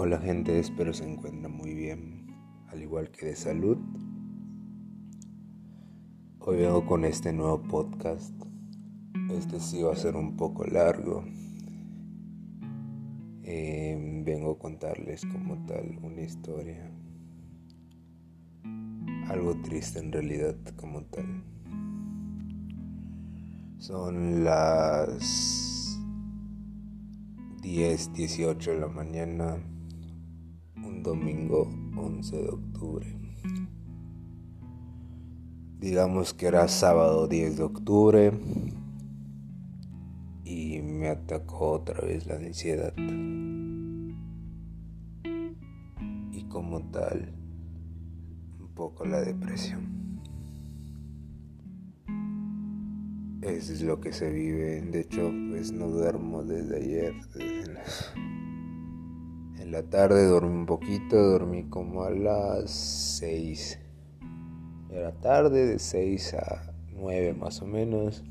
Hola gente, espero se encuentren muy bien, al igual que de salud. Hoy vengo con este nuevo podcast. Este sí va a ser un poco largo. Eh, vengo a contarles como tal una historia. Algo triste en realidad como tal. Son las 10, 18 de la mañana un domingo 11 de octubre. Digamos que era sábado 10 de octubre y me atacó otra vez la ansiedad. Y como tal, un poco la depresión. Eso es lo que se vive. De hecho, pues no duermo desde ayer. Desde en la tarde dormí un poquito, dormí como a las 6 de la tarde, de 6 a 9 más o menos.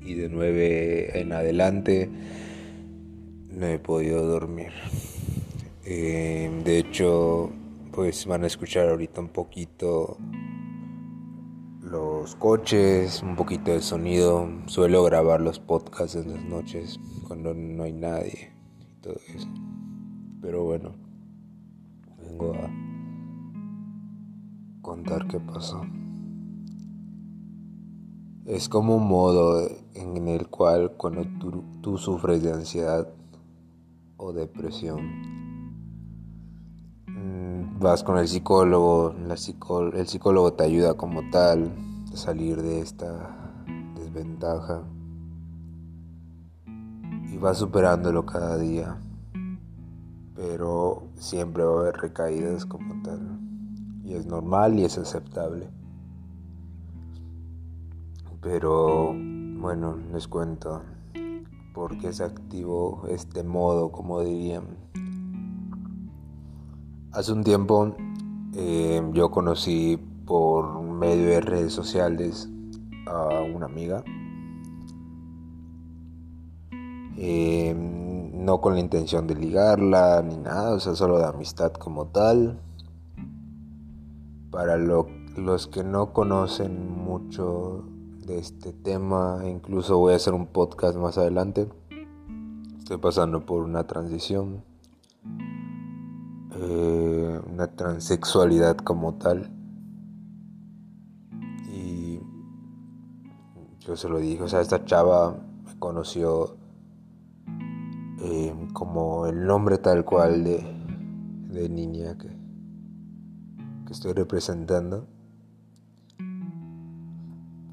Y de 9 en adelante no he podido dormir. Eh, de hecho, pues van a escuchar ahorita un poquito los coches, un poquito de sonido. Suelo grabar los podcasts en las noches cuando no hay nadie y todo eso. Pero bueno, vengo a contar qué pasó. Es como un modo en el cual cuando tú, sufres de ansiedad o depresión, mm, vas con el psicólogo, el psicólogo te ayuda como tal a salir de esta desventaja y vas superándolo cada día pero siempre va a haber recaídas como tal. Y es normal y es aceptable. Pero bueno, les cuento por qué se activó este modo, como dirían. Hace un tiempo eh, yo conocí por medio de redes sociales a una amiga. Eh, no con la intención de ligarla ni nada, o sea, solo de amistad como tal. Para los que no conocen mucho de este tema, incluso voy a hacer un podcast más adelante. Estoy pasando por una transición, eh, una transexualidad como tal. Y yo se lo dije, o sea, esta chava me conoció como el nombre tal cual de, de niña que, que estoy representando.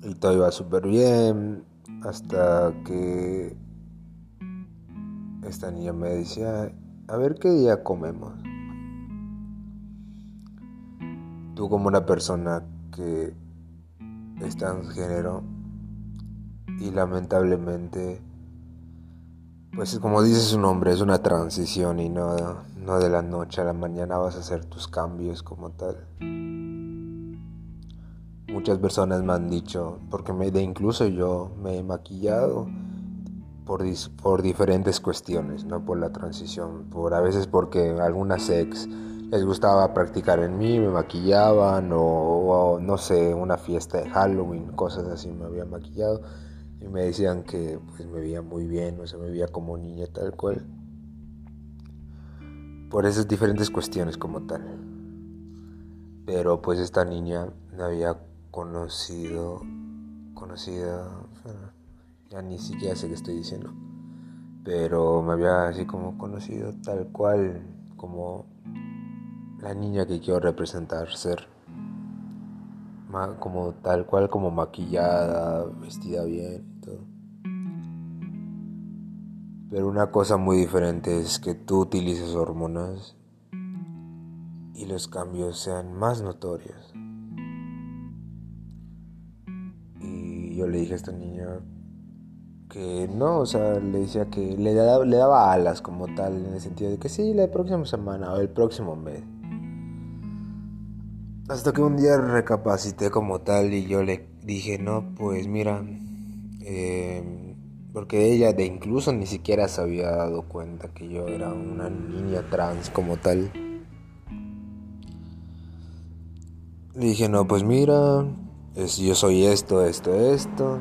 Y todo iba súper bien hasta que esta niña me decía, a ver qué día comemos. Tú como una persona que es transgénero y lamentablemente pues como dice su nombre, es una transición y no, no de la noche a la mañana vas a hacer tus cambios como tal. Muchas personas me han dicho, porque me, de incluso yo me he maquillado por, por diferentes cuestiones, no por la transición, por a veces porque algunas ex les gustaba practicar en mí, me maquillaban o, o no sé, una fiesta de Halloween, cosas así me había maquillado y me decían que pues me veía muy bien, o sea, me veía como niña tal cual. Por esas diferentes cuestiones como tal. Pero pues esta niña me había conocido, conocida, ya ni siquiera sé qué estoy diciendo, pero me había así como conocido tal cual como la niña que quiero representar ser como tal cual como maquillada, vestida bien Pero una cosa muy diferente es que tú utilices hormonas y los cambios sean más notorios. Y yo le dije a esta niña que no, o sea, le decía que le daba, le daba alas como tal, en el sentido de que sí, la próxima semana o el próximo mes. Hasta que un día recapacité como tal y yo le dije, no, pues mira, em, porque ella de incluso ni siquiera se había dado cuenta que yo era una niña trans como tal. Le dije, no, pues mira, es, yo soy esto, esto, esto.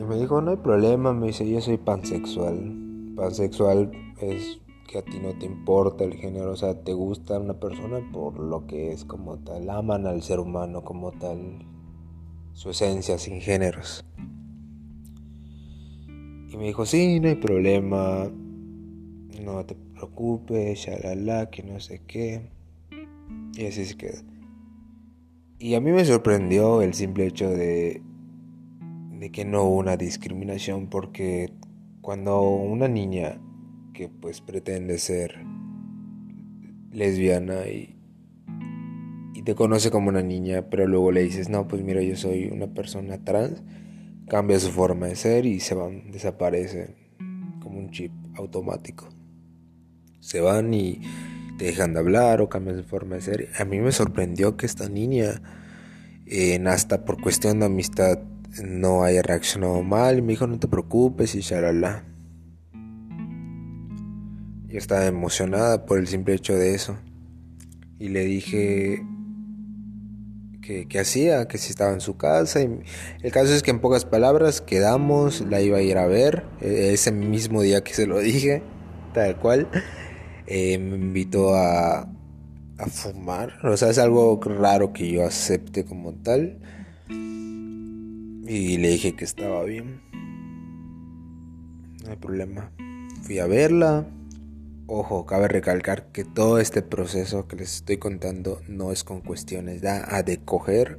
Y me dijo, no hay problema, me dice, yo soy pansexual. Pansexual es que a ti no te importa el género, o sea, te gusta una persona por lo que es como tal, aman al ser humano como tal, su esencia sin géneros. Y me dijo, sí, no hay problema, no te preocupes, shalala, que no sé qué. Y así se quedó. Y a mí me sorprendió el simple hecho de, de que no hubo una discriminación, porque cuando una niña que pues pretende ser lesbiana y, y te conoce como una niña, pero luego le dices, no, pues mira, yo soy una persona trans, cambia su forma de ser y se van, desaparecen como un chip automático. Se van y te dejan de hablar o cambian su forma de ser. A mí me sorprendió que esta niña, hasta por cuestión de amistad, no haya reaccionado mal. Y me dijo, no te preocupes y charala. Yo estaba emocionada por el simple hecho de eso. Y le dije, que, hacía, que si estaba en su casa. Y el caso es que en pocas palabras quedamos, la iba a ir a ver e, ese mismo día que se lo dije, tal cual. Eh, me invitó a, a fumar, o sea, es algo raro que yo acepte como tal. Y le dije que estaba bien. No hay problema. Fui a verla. Ojo, cabe recalcar que todo este proceso que les estoy contando no es con cuestiones de, a de coger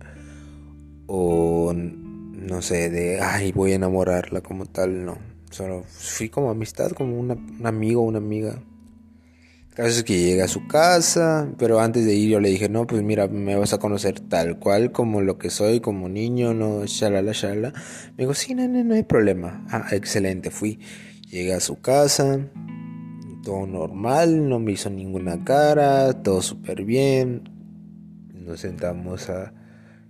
o no sé, de ay, voy a enamorarla como tal, no. Solo fui como amistad, como un amigo, una amiga. El caso es que llegué a su casa, pero antes de ir yo le dije, no, pues mira, me vas a conocer tal cual como lo que soy, como niño, no, shalala, shalala. Me dijo, sí, no, no, no hay problema. Ah, excelente, fui. Llegué a su casa, todo normal, no me hizo ninguna cara, todo súper bien. Nos sentamos a,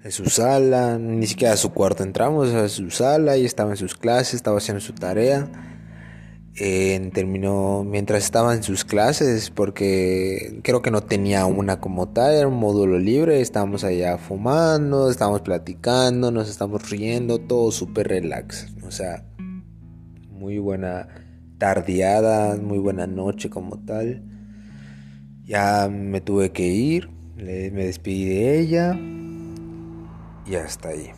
en su sala, ni siquiera a su cuarto entramos, a su sala y estaba en sus clases, estaba haciendo su tarea. terminó mientras estaba en sus clases, porque creo que no tenía una como tal, era un módulo libre, estábamos allá fumando, estábamos platicando, nos estamos riendo, todo súper relax, o sea, muy buena tardeada, muy buena noche como tal. Ya me tuve que ir, me despedí de ella y hasta ahí.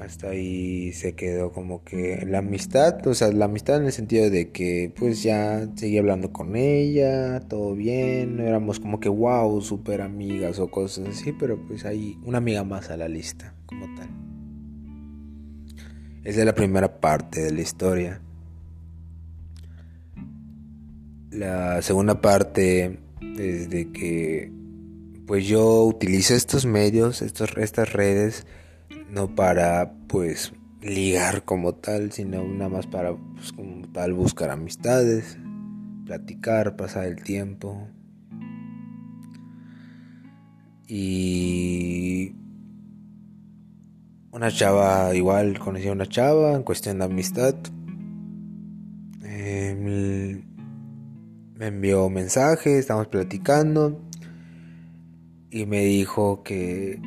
Hasta ahí se quedó como que la amistad, o sea, la amistad en el sentido de que pues ya seguí hablando con ella, todo bien, éramos como que wow, super amigas o cosas así, pero pues hay una amiga más a la lista como tal. Esa es la primera parte de la historia. La segunda parte es de que pues yo utilizo estos medios, estos, estas redes, no para pues ligar como tal, sino nada más para pues, como tal buscar amistades, platicar, pasar el tiempo. Y una chava, igual conocí a una chava en cuestión de amistad. Eh, me envió mensaje, estamos platicando y me dijo que,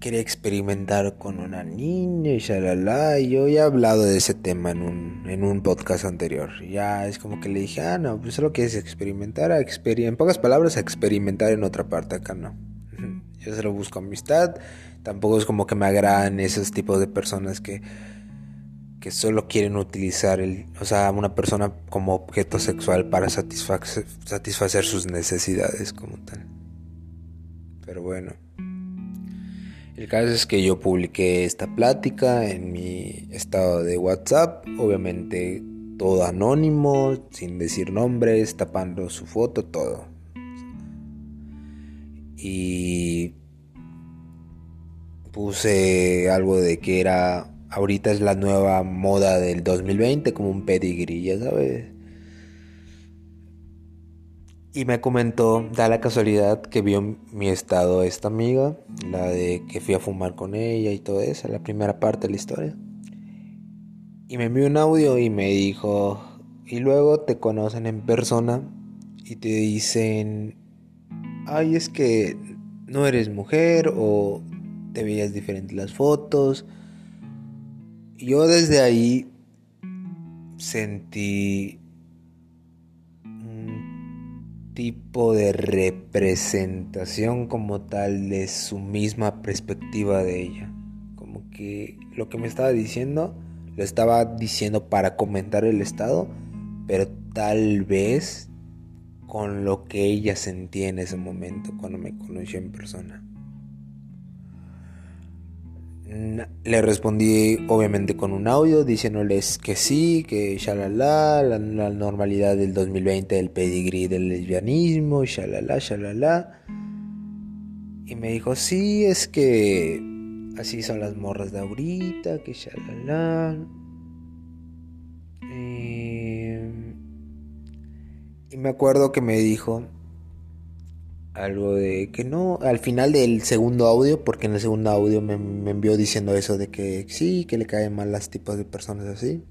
quería experimentar con una niña y shalala. Y yo ya he hablado de ese tema en un, en un podcast anterior. Ya es como que le dije, ah, no, pues solo quieres experimentar, a en pocas palabras, experimentar en otra parte, acá no. Yo solo busco amistad. Tampoco es como que me agradan esos tipos de personas que que solo quieren utilizar el, o sea, una persona como objeto sexual para satisfacer, satisfacer sus necesidades como tal. Pero bueno. El caso es que yo publiqué esta plática en mi estado de WhatsApp, obviamente todo anónimo, sin decir nombres, tapando su foto, todo. Y puse algo de que era ahorita es la nueva moda del 2020, como un pedigrí, ya sabes. Y me comentó, da la casualidad que vio mi estado esta amiga, la de que fui a fumar con ella y todo eso, la primera parte de la historia. Y me envió un audio y me dijo, y luego te conocen en persona y te dicen, ay, es que no eres mujer o te veías diferente las fotos. Yo desde ahí sentí un tipo de representación como tal de su misma perspectiva de ella. Como que lo que me estaba diciendo, lo estaba diciendo para comentar el estado, pero tal vez con lo que ella sentía en ese momento cuando me conoció en persona. Le respondí obviamente con un audio diciéndoles que sí, que shalala, la, la normalidad del 2020 del pedigrí del lesbianismo, shalala, shalala. Y me dijo, sí, es que así son las morras de ahorita, que shalala. Y me acuerdo que me dijo algo de que no, al final del segundo audio, porque en el segundo audio me, envió diciendo eso de que sí, que le caen mal las tipos de personas así.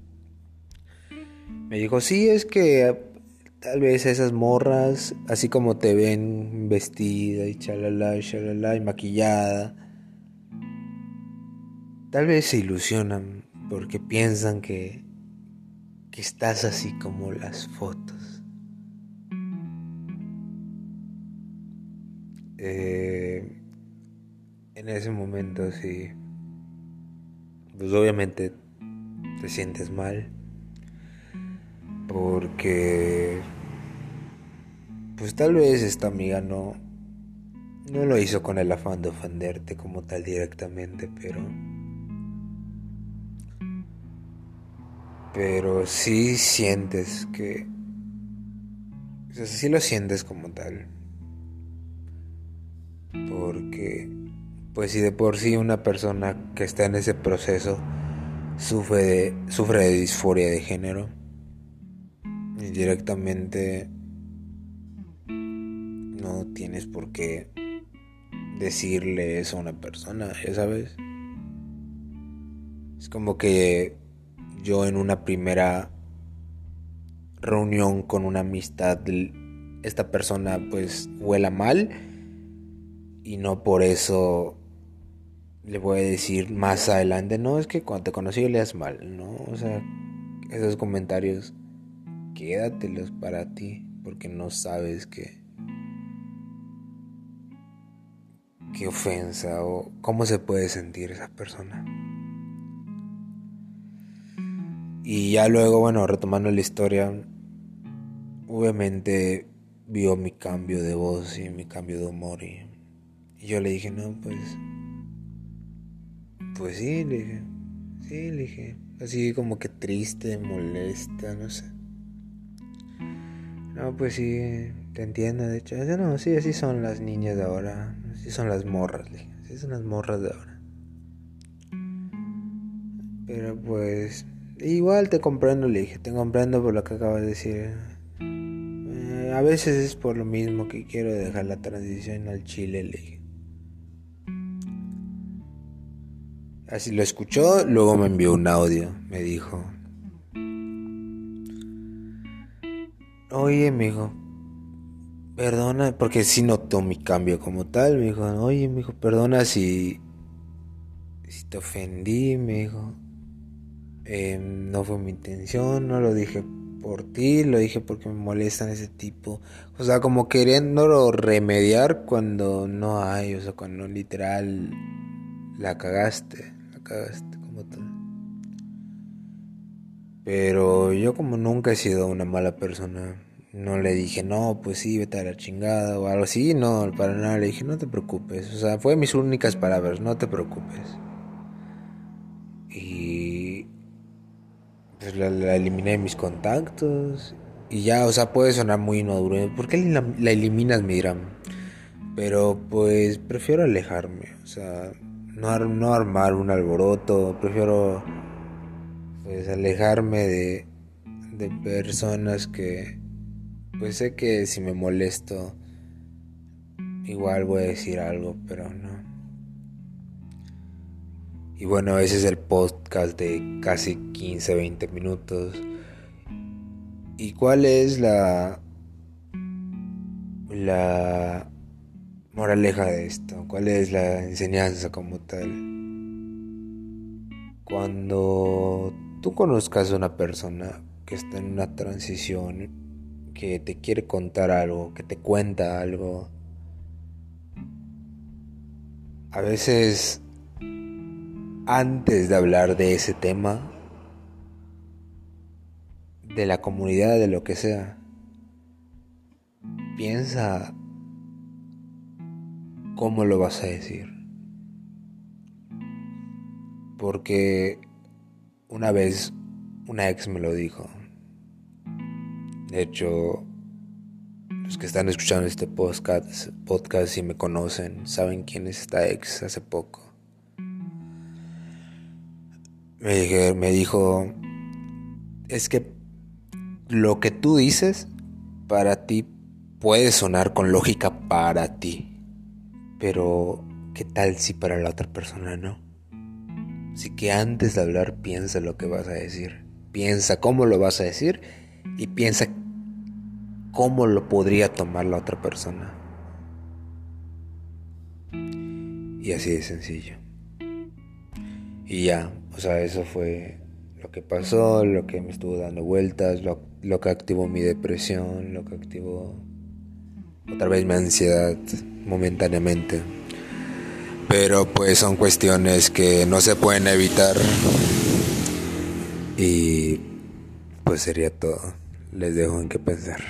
Me dijo, sí, es que tal vez esas morras, así como te ven vestida y chalala, chalala y maquillada, tal vez se ilusionan porque piensan que, que estás así como las fotos. Eh, en ese momento sí, pues obviamente te sientes mal. Porque pues tal vez esta amiga no no lo hizo con el afán de ofenderte como tal directamente, pero pero sí sientes que o sea, sí lo sientes como tal porque pues si de por sí una persona que está en ese proceso sufre de, sufre de disforia de género y directamente no tienes por qué decirle eso a una persona, ya sabes. Es como que yo en una primera reunión con una amistad, esta persona pues huela mal y no por eso le voy a decir más adelante, no, es que cuando te conocí leas mal, ¿no? O sea, esos comentarios, quédatelos para ti, porque no sabes qué, qué ofensa o cómo se puede sentir esa persona. Y ya luego, bueno, retomando la historia, obviamente vio mi cambio de voz y mi cambio de humor y y yo le dije, no, pues. Pues sí, le dije. Sí, le dije. Así como que triste, molesta, no sé. No, pues sí, te entiendo, de hecho. No, sí, así son las niñas de ahora. Así son las morras, le dije. Así son las morras de ahora. Pero pues. Igual te comprendo, le dije. Te comprendo por lo que acabas de decir. Eh, a veces es por lo mismo que quiero dejar la transición al chile, le dije. Así lo escuchó, luego me envió un audio. Me dijo: Oye, me dijo, perdona, porque sí notó mi cambio como tal. Me dijo: Oye, me dijo, perdona si, si te ofendí. Me dijo: em, No fue mi intención, no lo dije por ti, lo dije porque me molestan ese tipo. O sea, como queriéndolo remediar cuando no hay, o sea, cuando literal la cagaste tal. Pero yo como nunca he sido una mala persona, no le dije, no, pues sí, vete a la chingada o algo así, no, para nada, le dije, no te preocupes. O sea, fue mis únicas palabras, no te preocupes. Y pues la, eliminé de mis contactos. Y ya, o sea, puede sonar muy inmaduro. ¿Por qué la, la eliminas, me dirán? Pero pues prefiero alejarme. O sea, no, armar un alboroto, prefiero pues alejarme de, de personas que pues sé que si me molesto igual voy a decir algo, pero no. Y bueno, ese es el podcast de casi 15, 20 minutos. ¿Y cuál es la la moraleja de esto? ¿Cuál es la enseñanza como tal? Cuando tú conozcas a una persona que está en una transición, que te quiere contar algo, que te cuenta algo, a veces antes de hablar de ese tema, de la comunidad, de lo que sea, piensa cómo lo vas a decir. Porque una vez una ex me lo dijo. De hecho, los que están escuchando este podcast, podcast y me conocen, saben quién es esta ex hace poco. Me, me dijo, es que lo que tú dices para ti puede sonar con lógica para ti, pero ¿qué tal si para la otra persona no? Así que antes de hablar piensa lo que vas a decir, piensa cómo lo vas a decir y piensa cómo lo podría tomar la otra persona. Y así de sencillo. Y ya, o sea, eso fue lo que pasó, lo que me estuvo dando vueltas, lo, lo que activó mi depresión, lo que activó otra vez mi ansiedad momentáneamente. Pero pues son cuestiones que no se pueden evitar. Y pues sería todo. Les dejo en qué pensar.